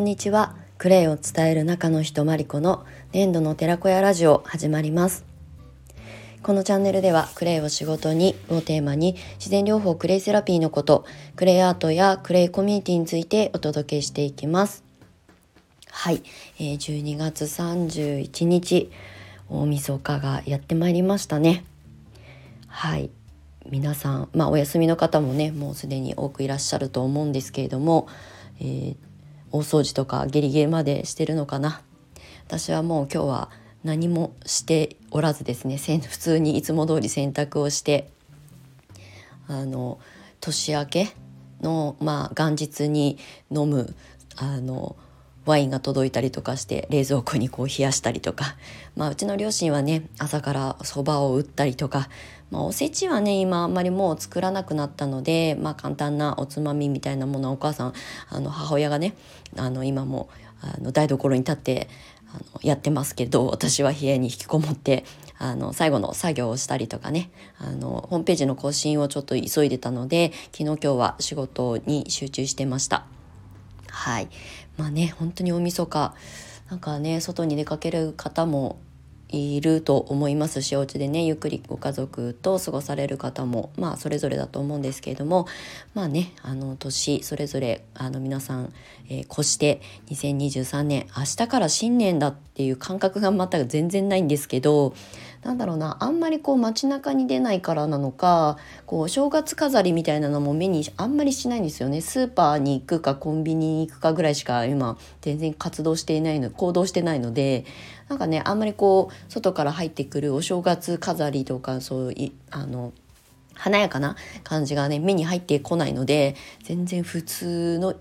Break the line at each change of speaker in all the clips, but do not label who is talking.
こんにちは。クレイを伝える中の人マリコの粘土の寺子屋ラジオ始まります。このチャンネルではクレイを仕事にをテーマに自然療法クレイセラピーのことクレイアートやクレイコミュニティについてお届けしていきます。はい、えー、12月31日大晦日がやってまいりましたね。はい。皆さんまあお休みの方もねもうすでに多くいらっしゃると思うんですけれども、えー、大掃除とかゲリゲリまでしてるのかな。私はもう今日は何もしておらずですね。普通にいつも通り洗濯をしてあの年明けの、まあ、元日に飲むあのワインが届いたりとかして冷蔵庫にこう冷やしたりとか、まあ、うちの両親はね朝からそばを打ったりとか、まあ、おせちはね今あんまりもう作らなくなったので、まあ、簡単なおつまみみたいなものはお母さんあの母親がねあの今もあの台所に立ってあのやってますけど 私は部屋に引きこもってあの最後の作業をしたりとかね。あのホームページの更新をちょっと急いでたので昨日今日は仕事に集中してました。はい。まあね本当に大晦日。なんかね外に出かける方もいると思いますしお家でねゆっくりご家族と過ごされる方もまあそれぞれだと思うんですけれどもまあねあの年それぞれあの皆さん、えー、越して2023年明日から新年だっていう感覚がまた全然ないんですけどなんだろうなあんまりこう街中に出ないからなのかこう正月飾りみたいなのも目にあんまりしないんですよね。スーパーに行くかコンビニに行くかぐらいしか今全然活動していないの行動してないのでなんかねあんまりこう外から入ってくるお正月飾りとかそういあの華やかな感じがね目に入ってこないので全然普通の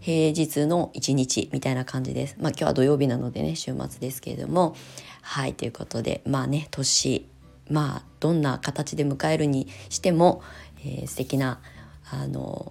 平日の一日みたいな感じです。まあ今日は土曜日なのでね週末ですけれどもはいということでまあね年まあどんな形で迎えるにしても、えー、素敵なあの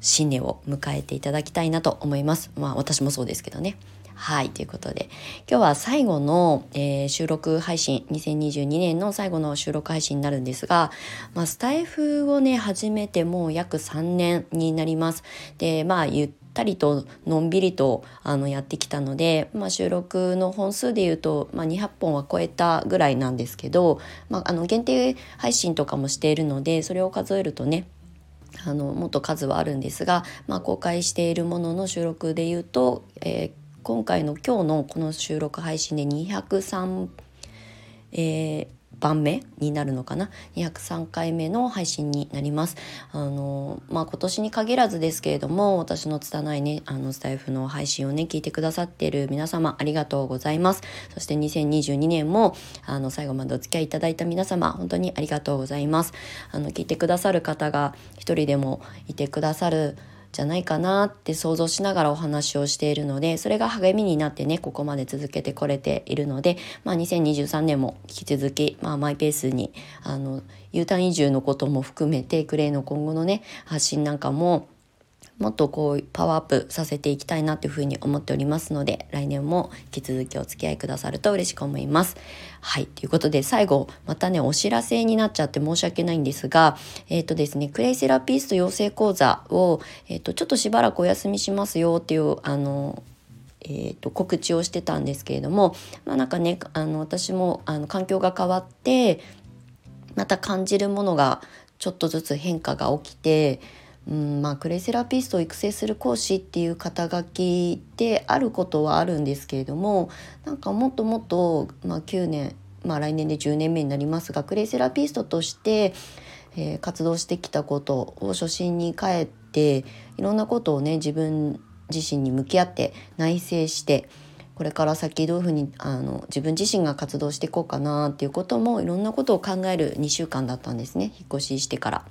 新年を迎えていただきたいなと思います。まあ私もそうですけどね。はいということで今日は最後の、えー、収録配信2022年の最後の収録配信になるんですが、まあ、スタイフをね始めてもう約3年になります。でまあ言ったりとのんびりとあのやってきたので、まあ、収録の本数でいうと、まあ、200本は超えたぐらいなんですけど、まあ、あの限定配信とかもしているのでそれを数えるとねあのもっと数はあるんですが、まあ、公開しているものの収録でいうと、えー、今回の今日のこの収録配信で203、えー、番目になるのかな？203回目の配信になります。あのまあ今年に限らずですけれども私の拙いねあのスタイフの配信をね聞いてくださっている皆様ありがとうございます。そして2022年もあの最後までお付き合いいただいた皆様本当にありがとうございます。あの聞いてくださる方が一人でもいてくださるじゃないかなって想像しながらお話をしているのでそれが励みになってねここまで続けてこれているので、まあ、2023年も引き続き、まあ、マイペースにあの U ターン移住のことも含めてクレイの今後のね発信なんかももっとこうパワーアップさせていきたいなというふうに思っておりますので来年も引き続きお付き合いくださると嬉しく思います。はいということで最後またねお知らせになっちゃって申し訳ないんですがえっ、ー、とですねクレイセラピスト養成講座を、えーと、ちょっとしばらくお休みしますよっていうあのえーと、告知をしてたんですけれども、まあ、なんかねあの私もあの環境が変わってまた感じるものがちょっとずつ変化が起きてうんまあ、クレイセラピストを育成する講師っていう肩書きであることはあるんですけれどもなんかもっともっと、まあ、9年、まあ、来年で10年目になりますがクレイセラピストとして、えー、活動してきたことを初心に帰っていろんなことをね自分自身に向き合って内省してこれから先どういうふうにあの自分自身が活動していこうかなっていうこともいろんなことを考える2週間だったんですね引っ越ししてから。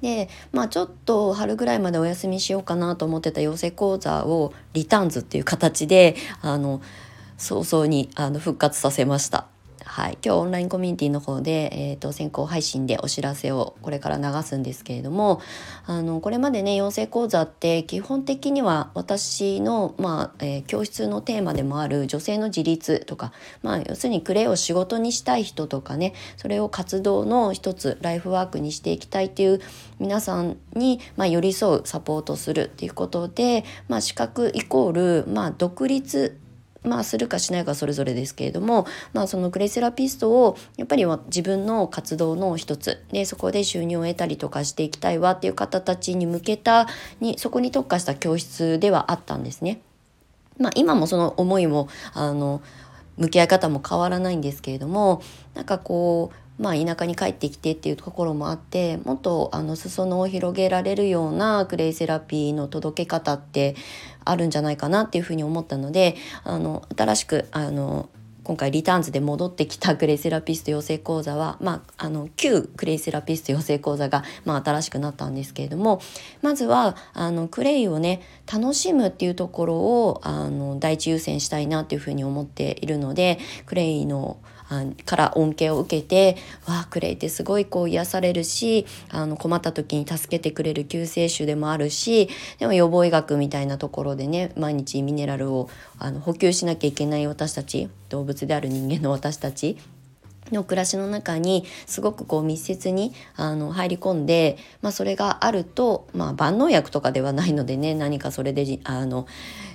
でまあちょっと春ぐらいまでお休みしようかなと思ってた養成講座をリターンズっていう形であの早々にあの復活させました。はい、今日オンラインコミュニティの方で、えーと、先行配信でお知らせをこれから流すんですけれどもあのこれまでね養成講座って基本的には私の、まあえー、教室のテーマでもある女性の自立とか、まあ、要するにクレイを仕事にしたい人とかねそれを活動の一つライフワークにしていきたいっていう皆さんに、まあ、寄り添うサポートするっていうことで、まあ、資格イコール、まあ、独立まあ、するかしないかそれぞれですけれども、まあ、そのグレイセラピストをやっぱり自分の活動の一つでそこで収入を得たりとかしていきたいわっていう方たちに向けたにそこに特化した教室ではあったんですね。まあ、今もその思いもあの向き合い方も変わらないんですけれどもなんかこうまあ、田舎に帰ってきてっていうところもあってもっとあの裾野を広げられるようなクレイセラピーの届け方ってあるんじゃないかなっていうふうに思ったのであの新しくあの今回リターンズで戻ってきたクレイセラピスト養成講座は、まあ、あの旧クレイセラピスト養成講座が、まあ、新しくなったんですけれどもまずはあのクレイをね楽しむっていうところをあの第一優先したいなっていうふうに思っているのでクレイのから恩恵を受けてわあクレイってすごいこう癒されるしあの困った時に助けてくれる救世主でもあるしでも予防医学みたいなところでね毎日ミネラルをあの補給しなきゃいけない私たち動物である人間の私たちの暮らしの中にすごくこう密接にあの入り込んで、まあ、それがあると、まあ、万能薬とかではないのでね何かそれであの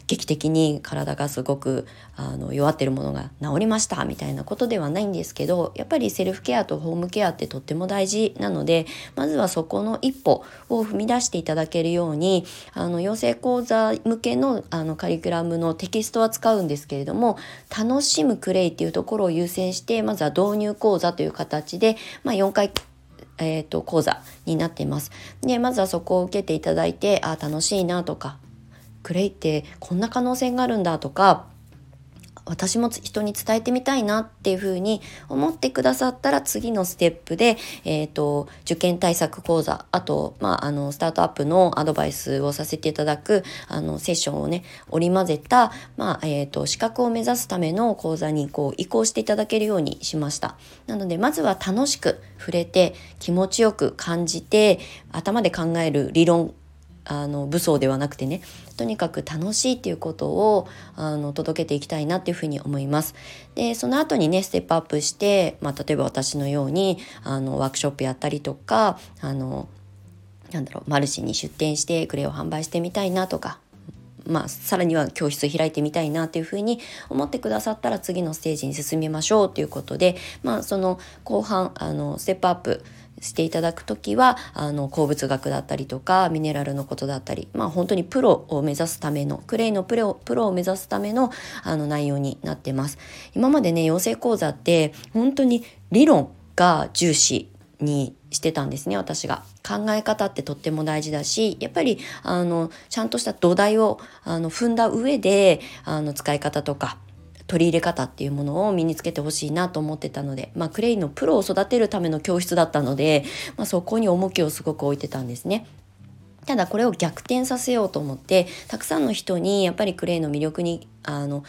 劇的に体がすごくあの弱ってるものが治りましたみたいなことではないんですけどやっぱりセルフケアとホームケアってとっても大事なのでまずはそこの一歩を踏み出していただけるようにあの養成講座向けのあのカリキュラムのテキストは使うんですけれども楽しむクレイっていうところを優先してまずは導入講座という形で、まあ、4回えーと、講座になっています。でまずはそこを受けていただいてあ楽しいなとかクレイってこんな可能性があるんだとか私も人に伝えてみたいなっていうふうに思ってくださったら次のステップで、えーと、受験対策講座あと、まあ、あのスタートアップのアドバイスをさせていただくあのセッションをね織り交ぜた、まあえーと、資格を目指すための講座にこう移行していただけるようにしました。なのでまずは楽しく触れて気持ちよく感じて頭で考える理論あの武装ではなくてねとにかく楽しいっていうことをあの届けていきたいなっていうふうに思います。でその後にねステップアップして、まあ、例えば私のようにあのワークショップやったりとかあのなんだろうマルシェに出店してクレを販売してみたいなとかまあ、さらには教室開いてみたいなっていうふうに思ってくださったら次のステージに進みましょうということで、まあ、その後半あのステップアップしていただく時はあの鉱物学だったりとかミネラルのことだったりまあ本当にプロを目指すためのクレイのプロプロを目指すためのあの内容になってます。今までね養成講座って本当に理論が重視にしてたんですね私が考え方ってとっても大事だしやっぱりあのちゃんとした土台をあの踏んだ上であの使い方とか取り入れ方っていうものを身につけてほしいなと思ってたので、まあ、クレイのプロを育てるための教室だったので、まあ、そこに重きをすごく置いてたんですね。ただこれを逆転させようと思ってたくさんの人にやっぱりクレイの魅力にあの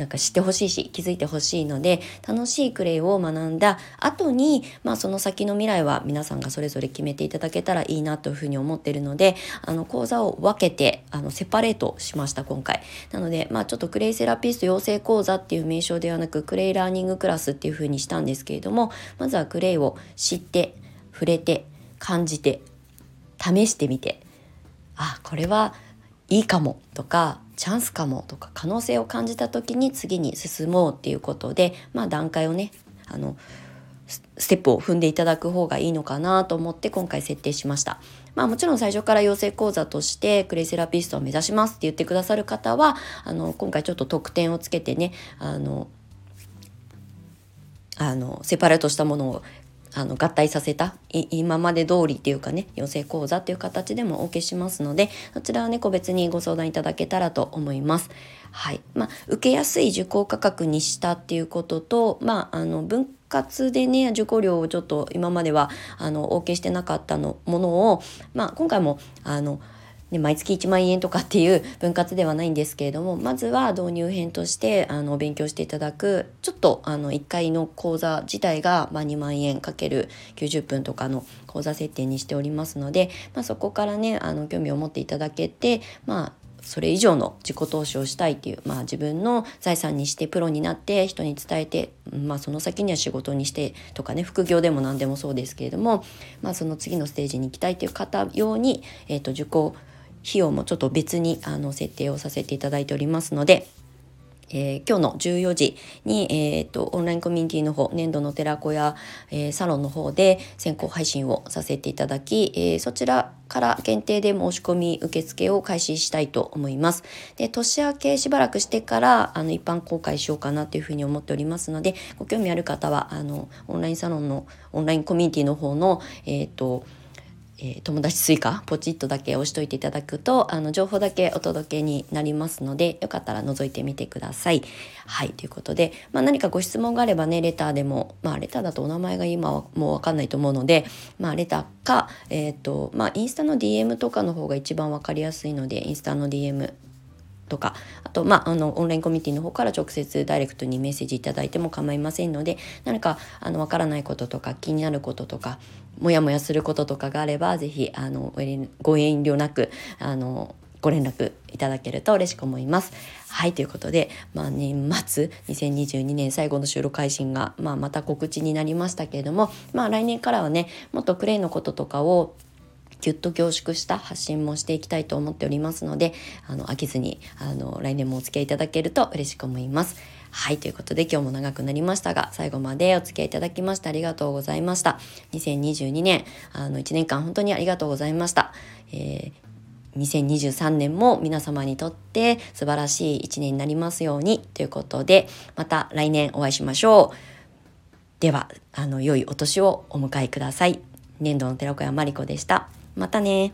なんか知ってほしいし気づいてほしいので楽しいクレイを学んだ後に、まあ、その先の未来は皆さんがそれぞれ決めていただけたらいいなというふうに思ってるのであの講座を分けてあのセパレートしました今回。なので、まあ、ちょっとクレイセラピスト養成講座っていう名称ではなくクレイラーニングクラスっていうふうにしたんですけれどもまずはクレイを知って触れて感じて試してみてあこれはいいかもとかチャンスかもとか可能性を感じた時に次に進もうっていうことで、まあ、段階をねあのステップを踏んでいただく方がいいのかなと思って今回設定しました。まあもちろん最初から養成講座としてクレイセラピストを目指しますって言ってくださる方はあの今回ちょっと特典をつけてねあのあのセパレートしたものをあの合体させた今まで通りっていうかね養成講座っていう形でもお受けしますのでそちらはね個別にご相談いただけたらと思います。はいまあ、受けやすい受講価格にしたっていうことと、まあ、あの分割でね受講料をちょっと今まではあのお受けしてなかったのものを、まあ、今回もあので毎月1万円とかっていう分割ではないんですけれどもまずは導入編としてあの勉強していただくちょっとあの1回の講座自体が、まあ、2万円かける90分とかの講座設定にしておりますので、まあ、そこからねあの興味を持っていただけてまあそれ以上の自己投資をしたいっていう、まあ、自分の財産にしてプロになって人に伝えて、まあ、その先には仕事にしてとかね副業でも何でもそうですけれども、まあ、その次のステージに行きたいという方用に、えーと、受講費用もちょっと別にあの設定をさせていただいておりますのでえー、今日の14時に、えーと、オンラインコミュニティの方年度の寺子屋、えー、サロンの方で先行配信をさせていただき、えー、そちらから限定で申し込み受付を開始したいと思います。で年明けしばらくしてからあの一般公開しようかなというふうに思っておりますのでご興味ある方はあのオンラインサロンのオンラインコミュニティの方のえっ、ー、とえー、友達追加ポチッとだけ押しといていただくとあの情報だけお届けになりますのでよかったら覗いてみてください。はいということで、まあ、何かご質問があればねレターでもまあレターだとお名前が今はもう分かんないと思うので、まあ、レターか、えーとまあ、インスタの DM とかの方が一番分かりやすいのでインスタの DM とかあとまああのオンラインコミュニティの方から直接ダイレクトにメッセージいただいても構いませんので何かあのわからないこととか気になることとかモヤモヤすることとかがあれば是非あのご遠慮なくあのご連絡いただけると嬉しく思います。はいということで、まあ、年末2022年最後の収録配信が、まあ、また告知になりましたけれども、まあ、来年からはねもっとクレイのこととかをぎゅっと凝縮した発信もしていきたいと思っておりますのであの飽きずにあの来年もお付き合いいただけると嬉しく思います。はいということで今日も長くなりましたが最後までお付き合いいただきましてありがとうございました。2022年あの1年間本当にありがとうございました。えー2023年も皆様にとって素晴らしい一年になりますようにということでまた来年お会いしましょう。ではあの良いお年をお迎えください。年度の寺子屋まりこでした。またね